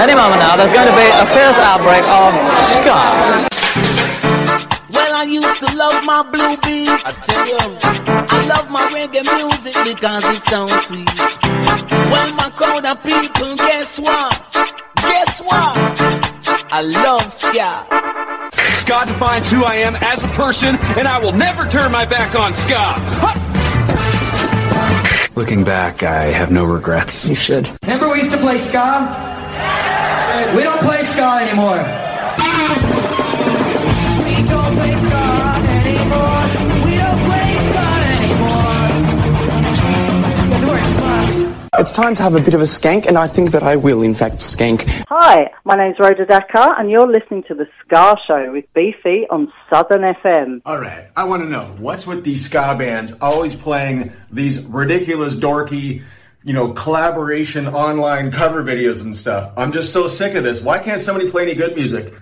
Any moment now, there's going to be a fierce outbreak of ska. Well, I used to love my blue beat. I tell you, I love my reggae music because it sounds sweet. Well, my crowd of people, guess what? Guess what? I love ska. Ska defines who I am as a person, and I will never turn my back on ska. Looking back, I have no regrets. You should. Remember we used to play ska? We don't play ska anymore. We don't play ska anymore. We don't play ska anymore. It's time to have a bit of a skank, and I think that I will, in fact, skank. Hi, my name's Rhoda Dakar, and you're listening to The Ska Show with Beefy on Southern FM. All right, I want to know what's with these ska bands always playing these ridiculous, dorky, you know, collaboration online cover videos and stuff. I'm just so sick of this. Why can't somebody play any good music?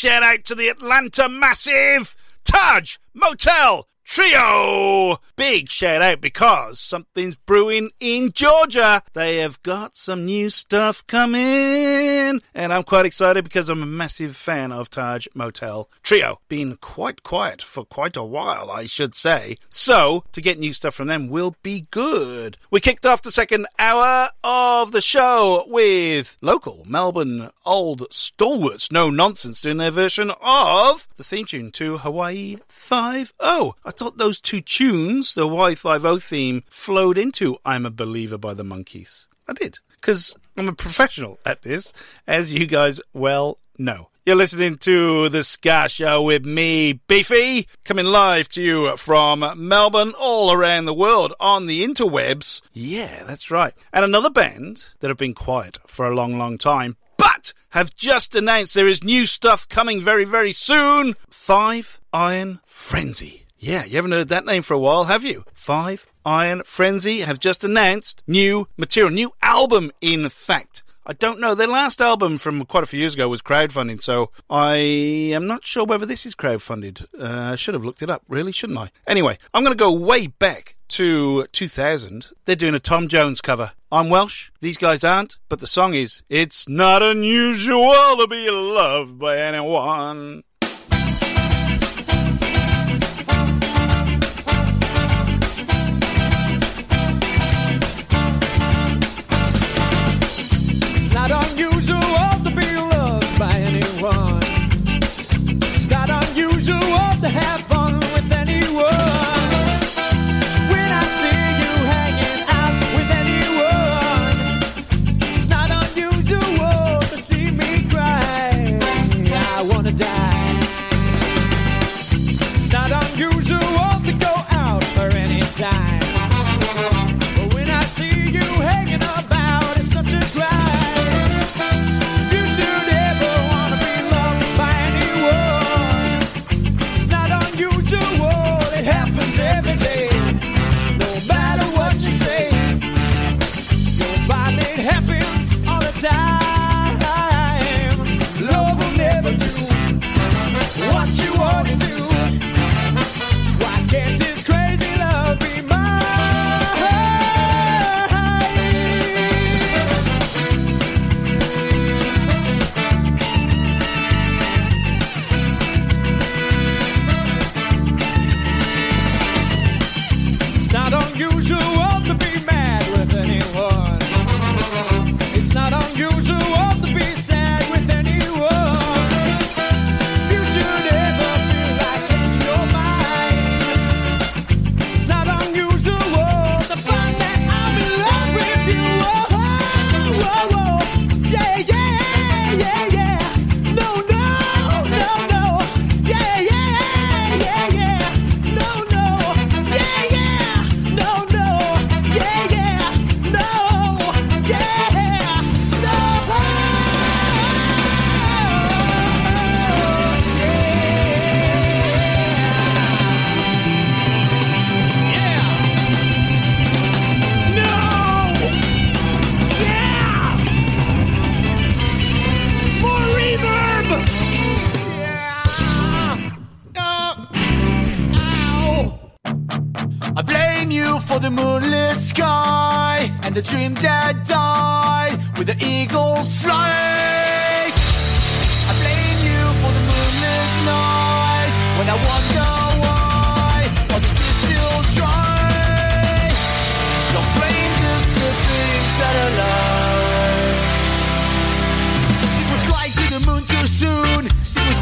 Shout out to the Atlanta Massive Taj Motel Trio. Big shout out because something's brewing in Georgia. They have got some new stuff coming. And I'm quite excited because I'm a massive fan of Taj Motel Trio. Been quite quiet for quite a while, I should say. So, to get new stuff from them will be good. We kicked off the second hour of the show with local Melbourne old stalwarts, no nonsense, doing their version of the theme tune to Hawaii 5 0. I thought those two tunes, the Y50 theme, flowed into I'm a Believer by the Monkees. I did, because I'm a professional at this, as you guys well know. You're listening to The Ska Show with me, Beefy, coming live to you from Melbourne, all around the world on the interwebs. Yeah, that's right. And another band that have been quiet for a long, long time, but have just announced there is new stuff coming very, very soon. Five Iron Frenzy. Yeah, you haven't heard that name for a while, have you? Five Iron Frenzy have just announced new material, new album, in fact. I don't know. Their last album from quite a few years ago was crowdfunding, so I am not sure whether this is crowdfunded. Uh, I should have looked it up, really, shouldn't I? Anyway, I'm going to go way back to 2000. They're doing a Tom Jones cover. I'm Welsh, these guys aren't, but the song is It's Not Unusual to Be Loved by Anyone.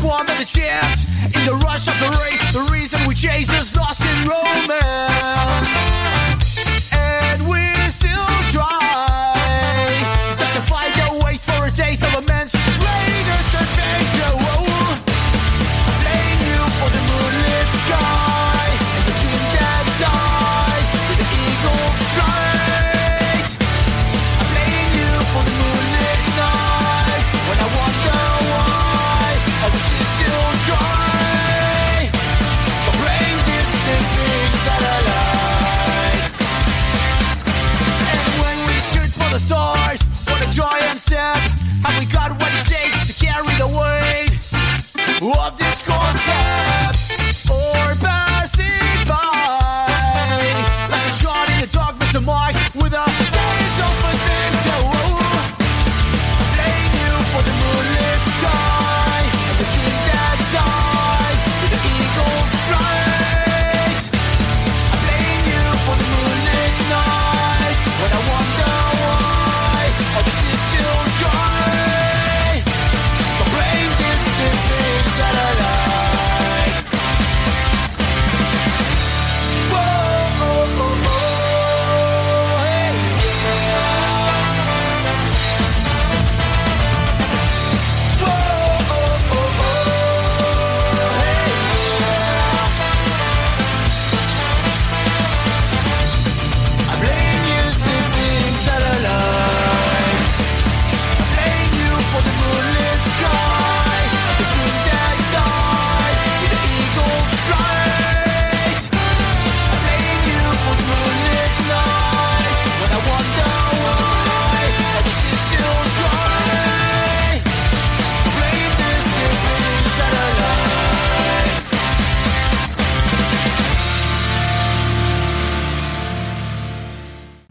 Of the chance. In the rush of the race, the reason we chase is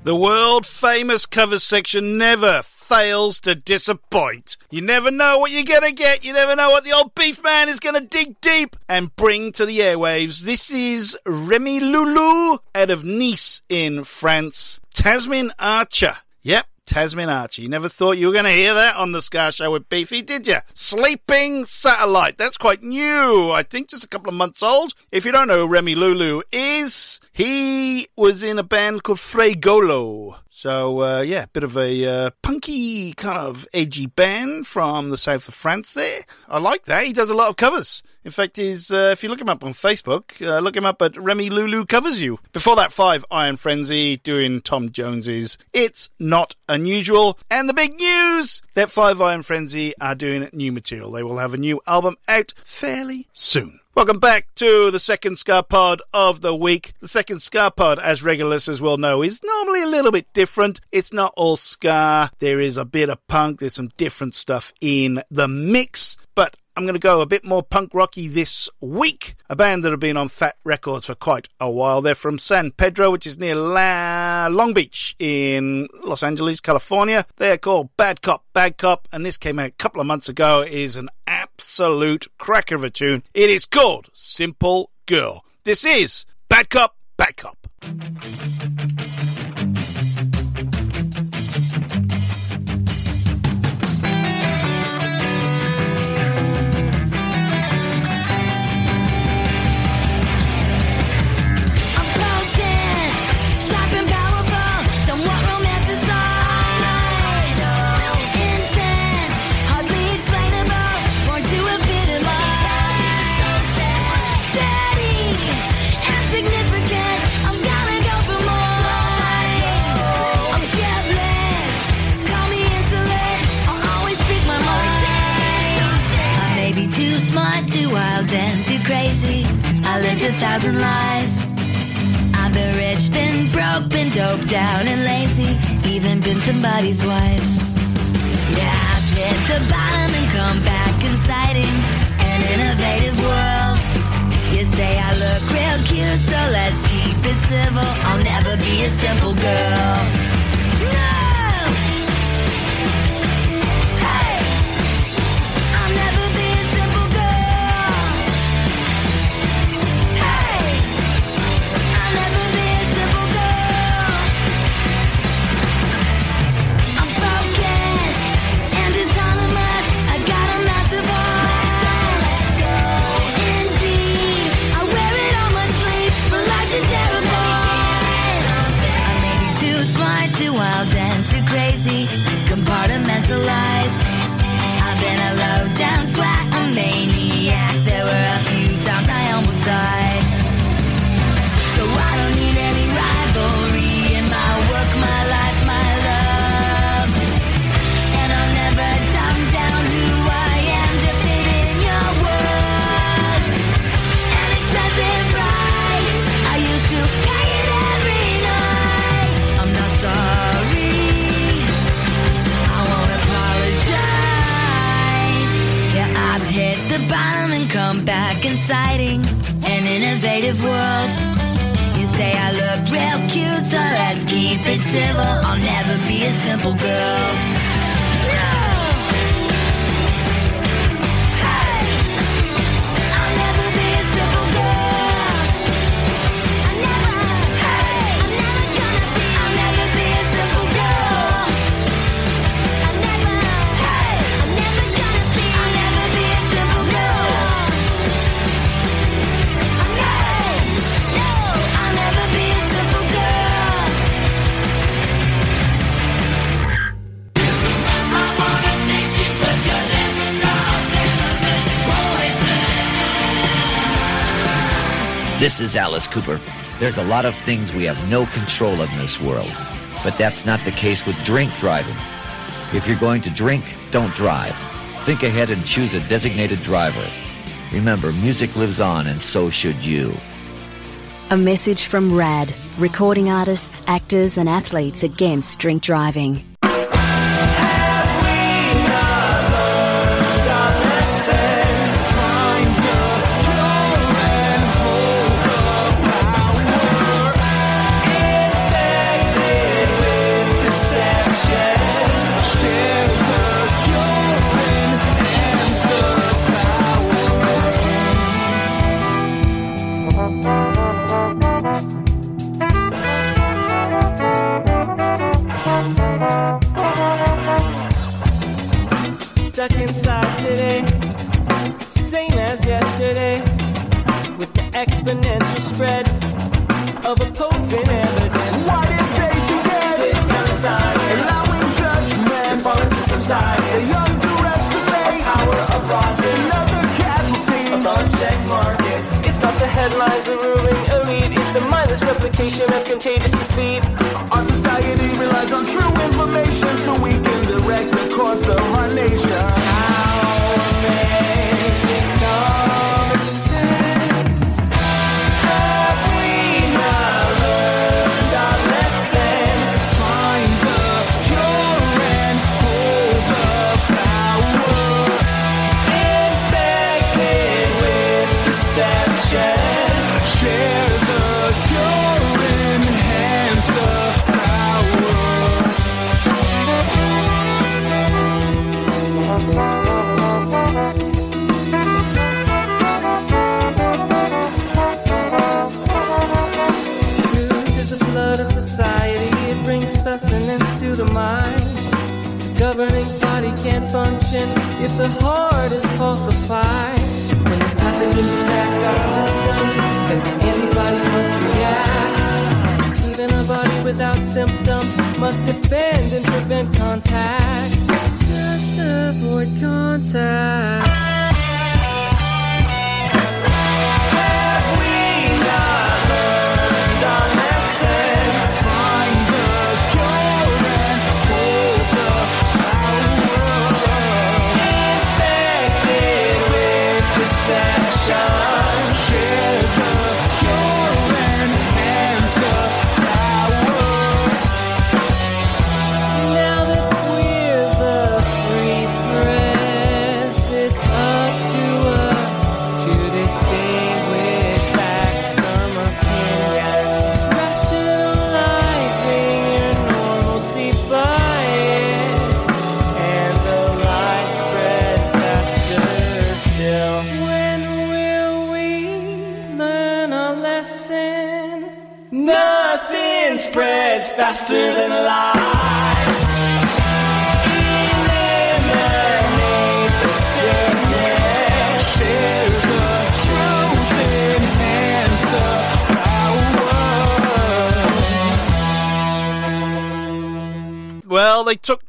The world famous cover section never fails to disappoint. You never know what you're gonna get. You never know what the old beef man is gonna dig deep and bring to the airwaves. This is Remi Loulou out of Nice in France. Tasmin Archer. Yep. Tasmin Archer. You never thought you were going to hear that on the Ska Show with Beefy, did you? Sleeping Satellite. That's quite new. I think just a couple of months old. If you don't know who Remi Loulou is, he was in a band called Fregolo. So, uh, yeah, bit of a uh, punky, kind of edgy band from the south of France there. I like that. He does a lot of covers. In fact, he's, uh, if you look him up on Facebook, uh, look him up at Remi Loulou Covers You. Before that, Five Iron Frenzy doing Tom Jones's It's Not Unusual. And the big news that Five Iron Frenzy are doing new material. They will have a new album out fairly soon. Welcome back to the second Ska Pod of the week. The second Ska Pod, as regular listeners will know, is normally a little bit different. It's not all Ska. There is a bit of punk. There's some different stuff in the mix. I'm going to go a bit more punk rocky this week. A band that have been on Fat Records for quite a while. They're from San Pedro, which is near La- Long Beach in Los Angeles, California. They're called Bad Cop, Bad Cop, and this came out a couple of months ago. It is an absolute cracker of a tune. It is called Simple Girl. This is Bad Cop, Bad Cop. This is Alice Cooper. There's a lot of things we have no control of in this world, but that's not the case with drink driving. If you're going to drink, don't drive. Think ahead and choose a designated driver. Remember, music lives on, and so should you. A message from RAD, recording artists, actors, and athletes against drink driving. Headlines of ruling elite, it's the mindless replication of contagious deceit. Our society relies on true information so we can direct the course of our nation. How mind. The governing body can't function if the heart is falsified. When the pathogens attack our system, then the antibodies must react. Even a body without symptoms must defend and prevent contact. Just avoid contact.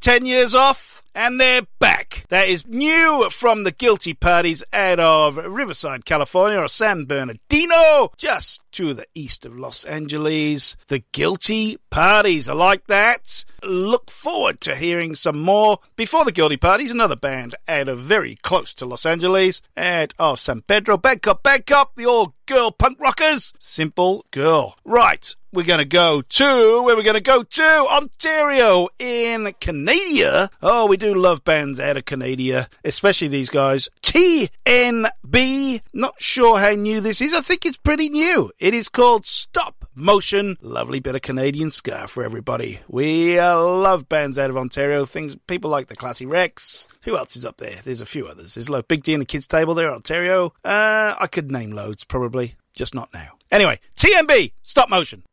10 years off and they're back. That is new from the guilty parties out of Riverside, California, or San Bernardino, just to the east of Los Angeles. The guilty parties. I like that. Look forward to hearing some more. Before the guilty parties, another band out of very close to Los Angeles, out of oh, San Pedro. Bad Cop, Bad Cop, the all girl punk rockers. Simple girl. Right. We're going to go to, where we're going to go to? Ontario in Canada. Oh, we do love bands out of Canada, especially these guys. TNB. Not sure how new this is. I think it's pretty new. It is called Stop Motion. Lovely bit of Canadian ska for everybody. We uh, love bands out of Ontario. Things, people like the Classy Wrecks. Who else is up there? There's a few others. There's like Big D and the Kids Table there, Ontario. Uh, I could name loads probably, just not now. Anyway, TNB. Stop Motion.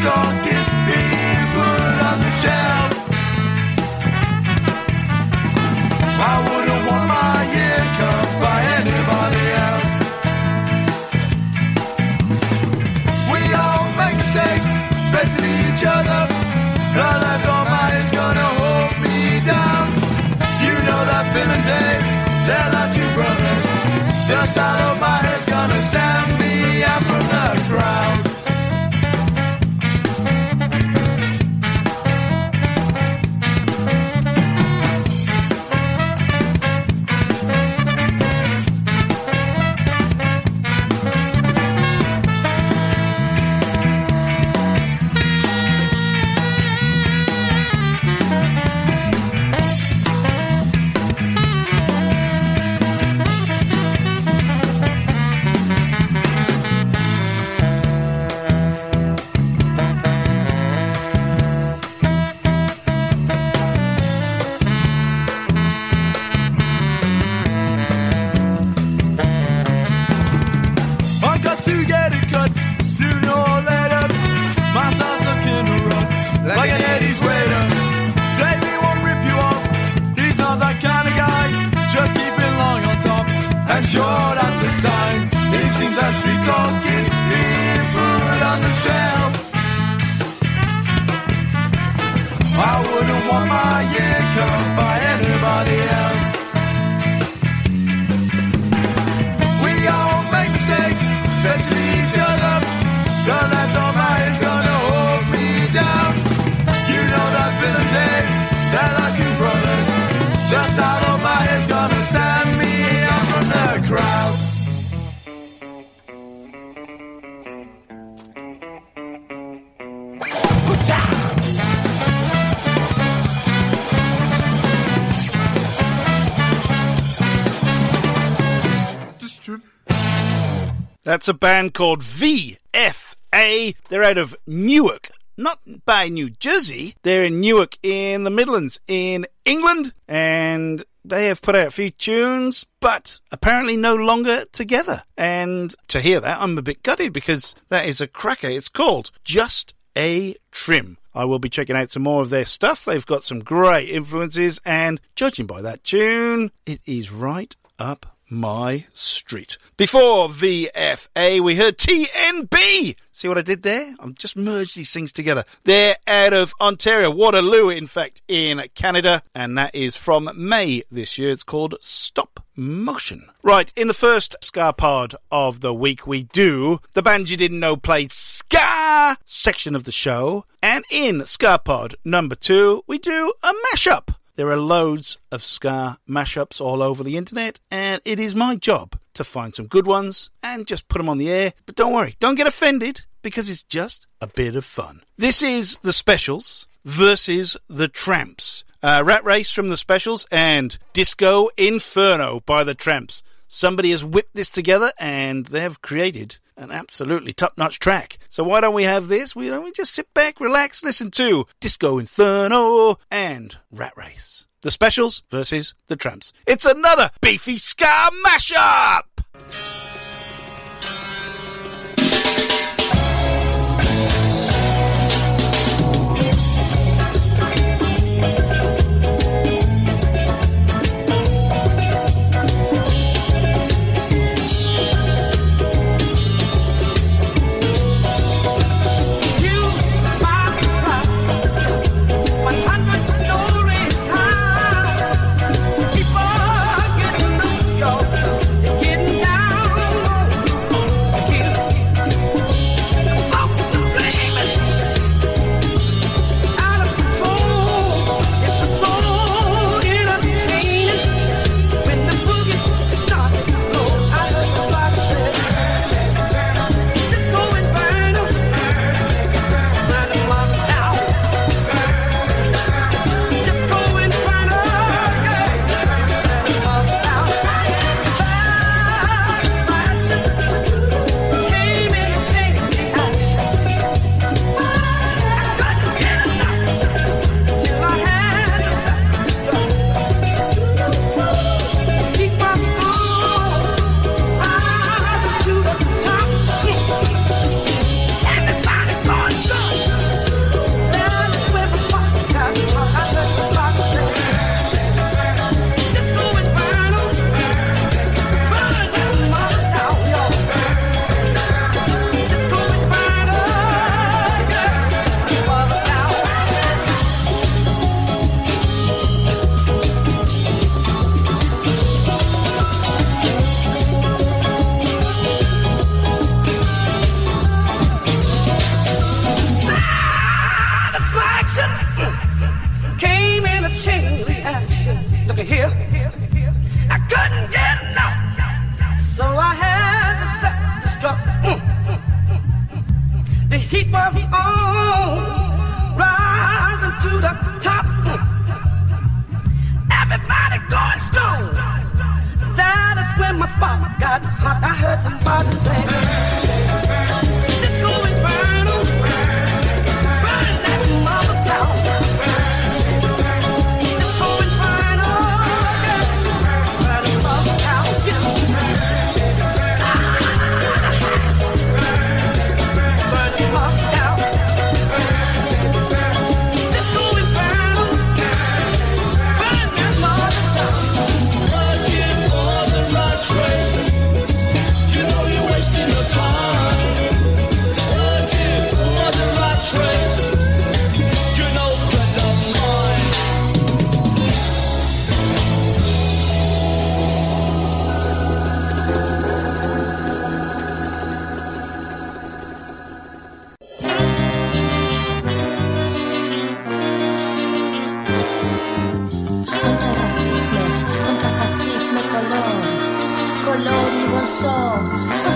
Seems Street talk is being put on the shelf. I wouldn't want my ear cut by anybody else. We all make mistakes, especially each other. That's a band called VFA. They're out of Newark, not by New Jersey. They're in Newark in the Midlands in England, and they have put out a few tunes, but apparently no longer together. And to hear that, I'm a bit gutted because that is a cracker. It's called Just a Trim. I will be checking out some more of their stuff. They've got some great influences, and judging by that tune, it is right up my street. Before VFA, we heard TNB. See what I did there? I've just merged these things together. They're out of Ontario, Waterloo, in fact, in Canada, and that is from May this year. It's called Stop Motion. Right, in the first Ska pod of the week, we do the band you didn't know played Ska section of the show, and in Ska pod number two, we do a mashup. There are loads of ska mashups all over the internet, and it is my job to find some good ones and just put them on the air. But don't worry, don't get offended because it's just a bit of fun. This is the specials versus the Trammps. Uh, Rat Race from the specials and Disco Inferno by the Trammps. Somebody has whipped this together and they have created an absolutely top-notch track. So why don't we have this? We don't we just sit back, relax, listen to Disco Inferno and Rat Race. The specials versus the Trammps. It's another beefy ska mashup. Colori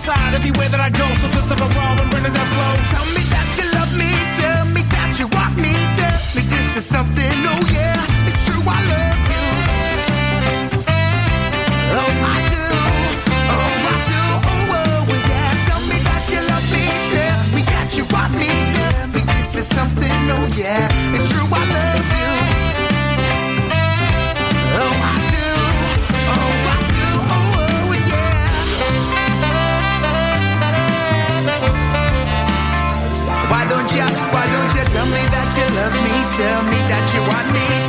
side everywhere that I go. So just up a raw and bring it down slow. Tell me that you love me, tell me that you want me, tell me this is something, oh yeah. tell me that you want me.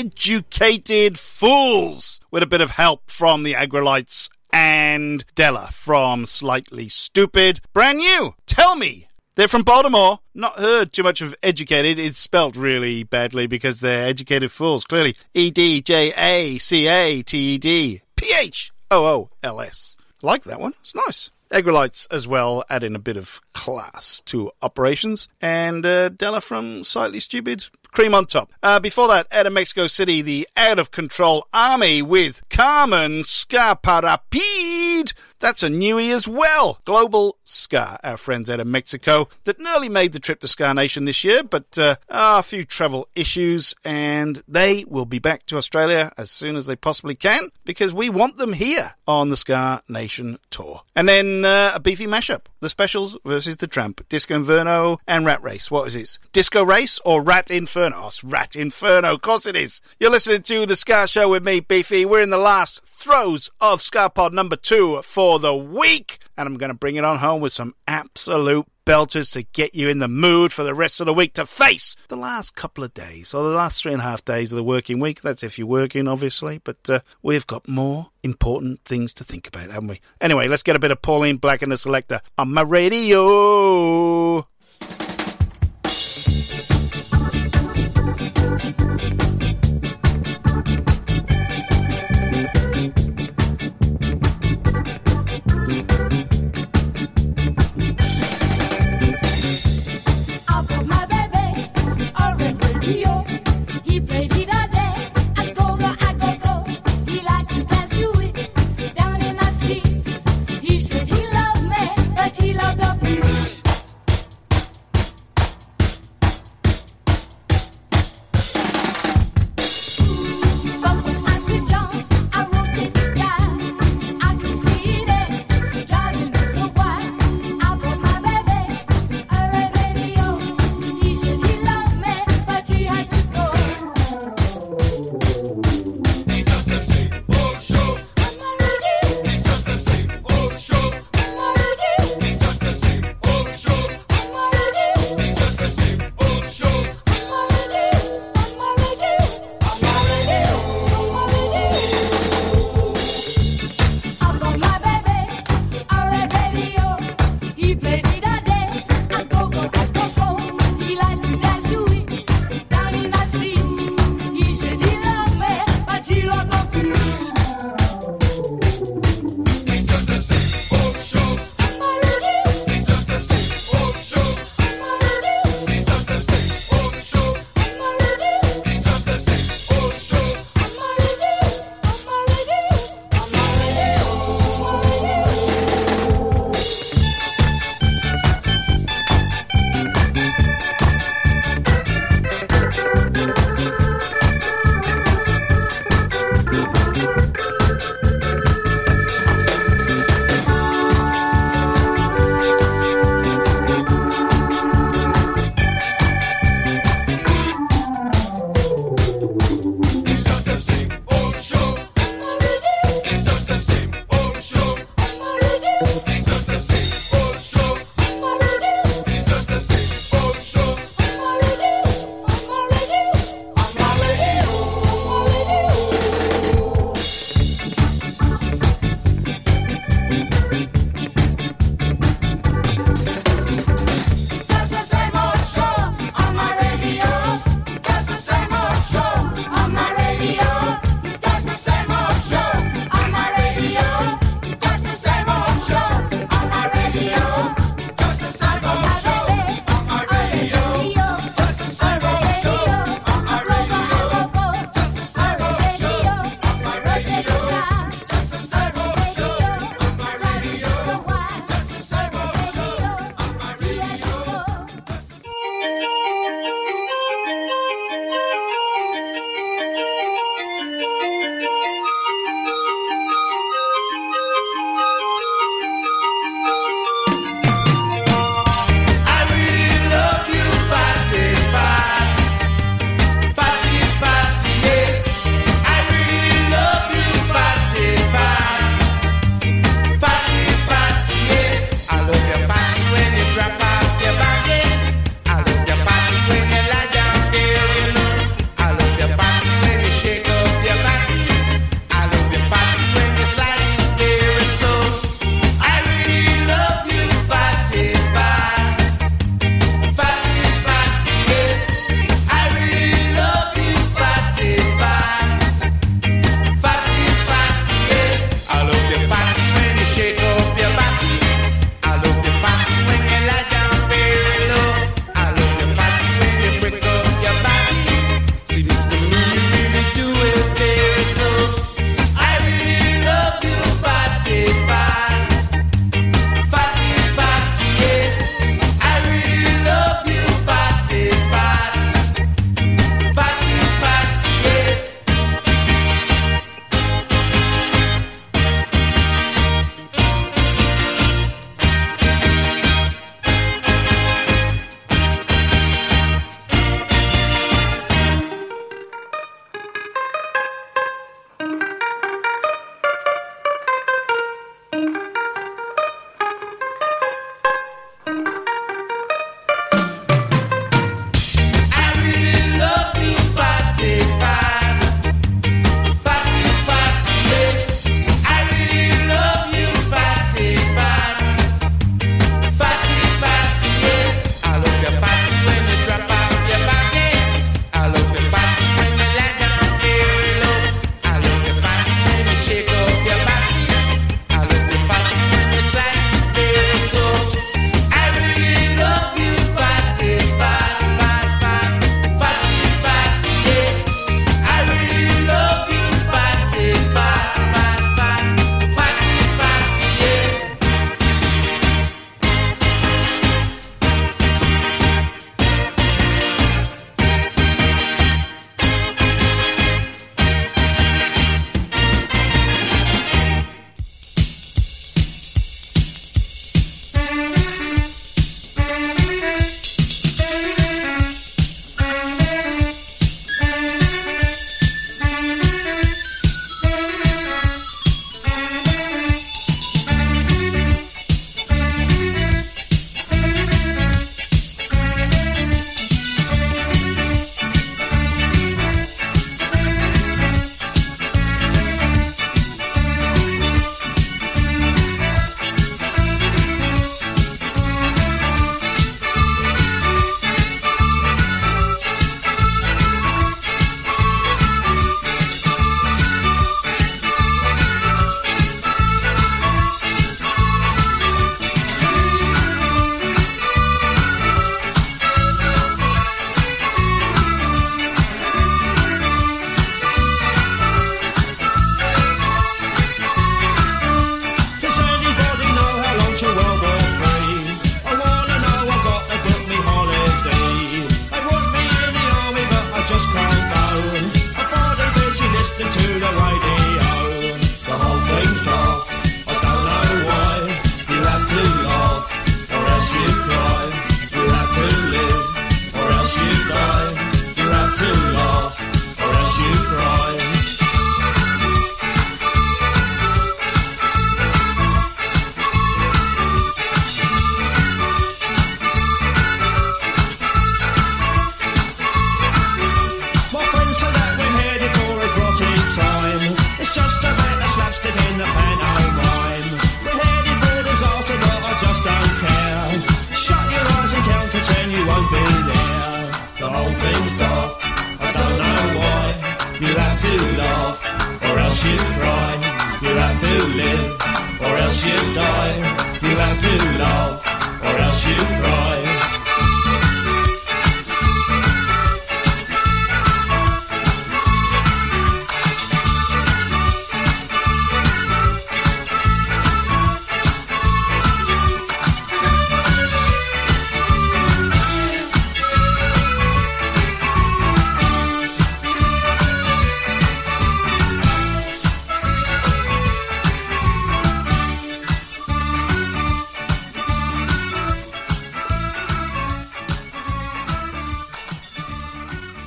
Edjacated Phools with a bit of help from the Aggrolites and Della from Slightly Stoopid. Brand new. Tell me. They're from Baltimore. Not heard too much of educated. It's spelt really badly because they're educated fools, clearly. E D J A C A T E D P H O O L S. Like that one. It's nice. Aggrolites as well add in a bit of class to operations. And uh, Della from Slightly Stoopid, cream on top. Uh, before that, out of Mexico City, the Out of Control Army with Carmen Scarparapide that's a newie as well. Global Ska, our friends out of Mexico, that nearly made the trip to Ska Nation this year, but uh, ah, a few travel issues, and they will be back to Australia as soon as they possibly can because we want them here on the Ska Nation tour. And then uh, a beefy mashup: the Specials versus the Tramp, Disco Inferno, and Rat Race. What is it? Disco Race or Rat Inferno? Oh, Rat Inferno, of course it is. You're listening to the Ska Show with me, Beefy. We're in the last throes of Ska Pod number two for the week. And I'm going to bring it on home with some absolute belters to get you in the mood for the rest of the week to face the last couple of days or the last three and a half days of the working week. That's if you're working, obviously, but uh, we've got more important things to think about, haven't we? Anyway, let's get a bit of Pauline Black and the Selecter on my radio.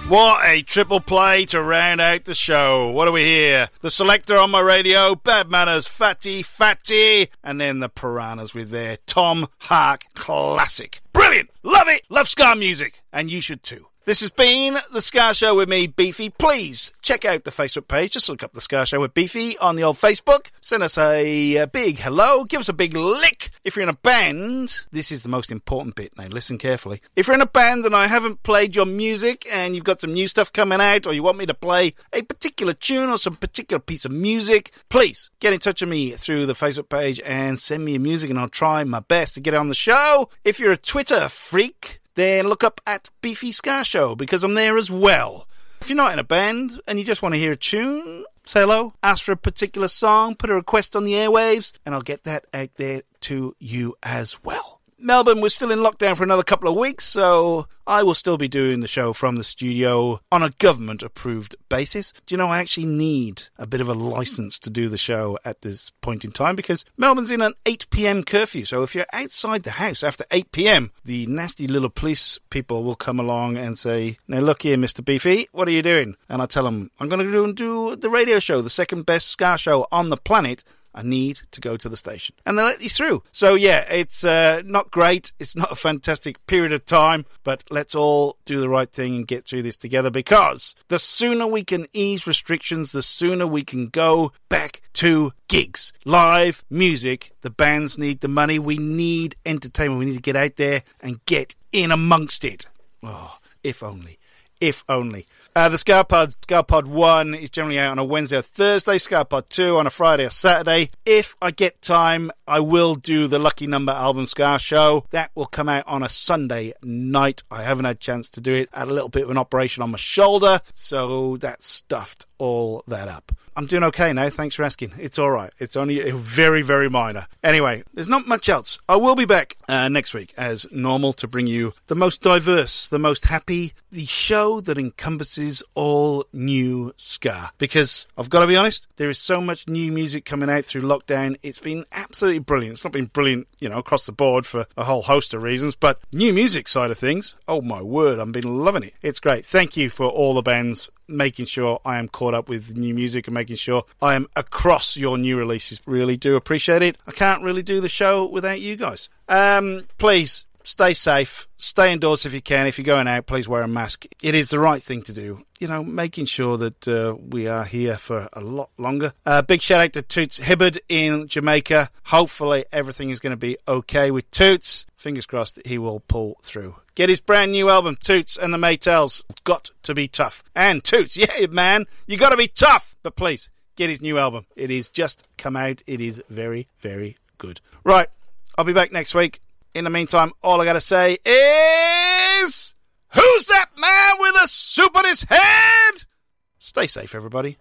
What a triple play to round out the show. What do we hear? The Selecter on my radio, Bad Manners, Fatty, Fatty, and then the Piranhas with their Tom Hark classic. Brilliant! Love it! Love ska music! And you should too. This has been The Ska Show with me, Beefy. Please check out the Facebook page. Just look up The Ska Show with Beefy on the old Facebook. Send us a, a big hello. Give us a big lick. If you're in a band, this is the most important bit. Now, listen carefully. If you're in a band and I haven't played your music and you've got some new stuff coming out or you want me to play a particular tune or some particular piece of music, please get in touch with me through the Facebook page and send me your music and I'll try my best to get it on the show. If you're a Twitter freak, then look up at Beefy Ska Show because I'm there as well. If you're not in a band and you just want to hear a tune, say hello, ask for a particular song, put a request on the airwaves, and I'll get that out there to you as well. Melbourne, we're still in lockdown for another couple of weeks, so I will still be doing the show from the studio on a government approved basis. Do you know, I actually need a bit of a license to do the show at this point in time because Melbourne's in an 8 pm curfew. So if you're outside the house after 8 pm, the nasty little police people will come along and say, Now look here, Mr. Beefy, what are you doing? And I tell them, I'm going to go and do the radio show, the second best Ska show on the planet. I need to go to the station. And they let you through. So, yeah, it's uh, not great. It's not a fantastic period of time, but let's all do the right thing and get through this together because the sooner we can ease restrictions, the sooner we can go back to gigs, live music. The bands need the money. We need entertainment. We need to get out there and get in amongst it. Oh, if only. If only. Uh, the Ska Pod, Scarpod 1 is generally out on a Wednesday or Thursday, Ska Pod 2 on a Friday or Saturday. If I get time, I will do the Lucky Number album Ska show. That will come out on a Sunday night. I haven't had a chance to do it. I had a little bit of an operation on my shoulder, so that's stuffed all that up. I'm doing okay now. Thanks for asking. It's all right. It's only very, very minor. Anyway, there's not much else. I will be back uh, next week as normal to bring you the most diverse, the most happy, the show that encompasses all new ska. Because I've got to be honest, there is so much new music coming out through lockdown. It's been absolutely brilliant. It's not been brilliant, you know, across the board for a whole host of reasons, but new music side of things, oh my word, I've been loving it. It's great. Thank you for all the bands making sure I am caught up with new music and making sure I am across your new releases. Really do appreciate it. I can't really do the show without you guys. Um, please stay safe. Stay indoors if you can. If you're going out, please wear a mask. It is the right thing to do. You know, making sure that uh, we are here for a lot longer. Uh, big shout out to Toots Hibbert in Jamaica. Hopefully, everything is going to be okay with Toots. Fingers crossed that he will pull through. Get his brand new album, Toots and the Maytals. Got to be tough. And Toots, yeah, man, you got to be tough. But please, get his new album. It is just come out. It is very, very good. Right, I'll be back next week. In the meantime, all I got to say is Who's that man with a soup on his head? Stay safe, everybody.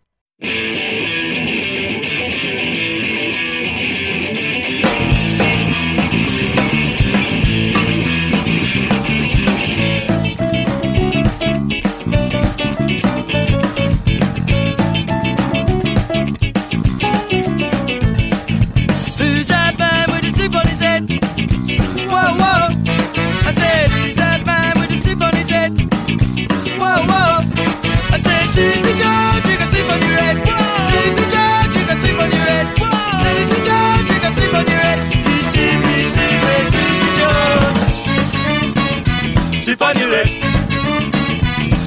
Chip on your head.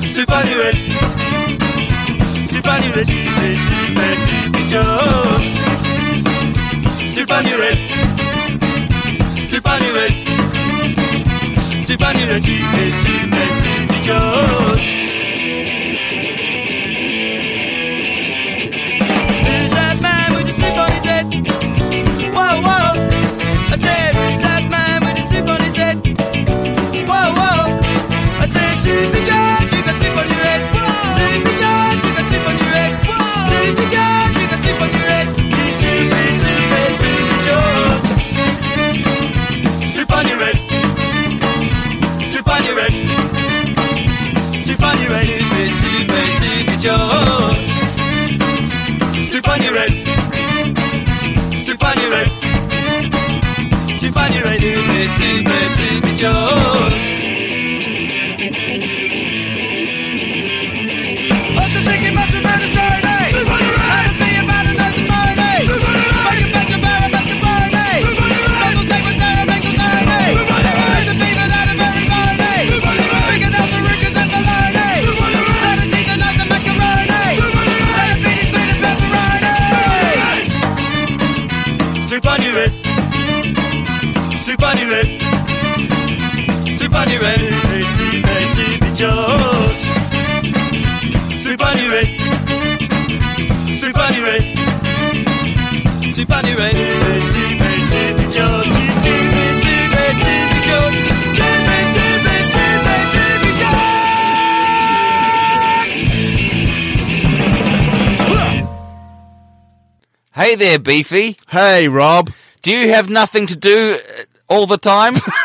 Chip on your head. Chip on your head, Jimmy, Jimmy, Jimmy George. Soup on your head. Soup on your Soupy George. Soup on your head. Soup on your head. Soup Soup on your head. Betsy, Betsy, be George. Betsy, Betsy, Betsy, be George. Betsy, Betsy, Betsy, be Hey there, Beefy. Hey, Rob. Do you have nothing to do all the time?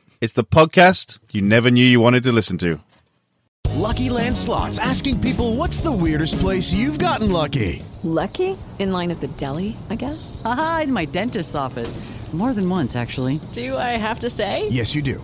It's the podcast you never knew you wanted to listen to. Lucky Land Slots asking people what's the weirdest place you've gotten lucky? Lucky? In line at the deli, I guess? Aha, in my dentist's office. More than once, actually. Do I have to say? Yes, you do.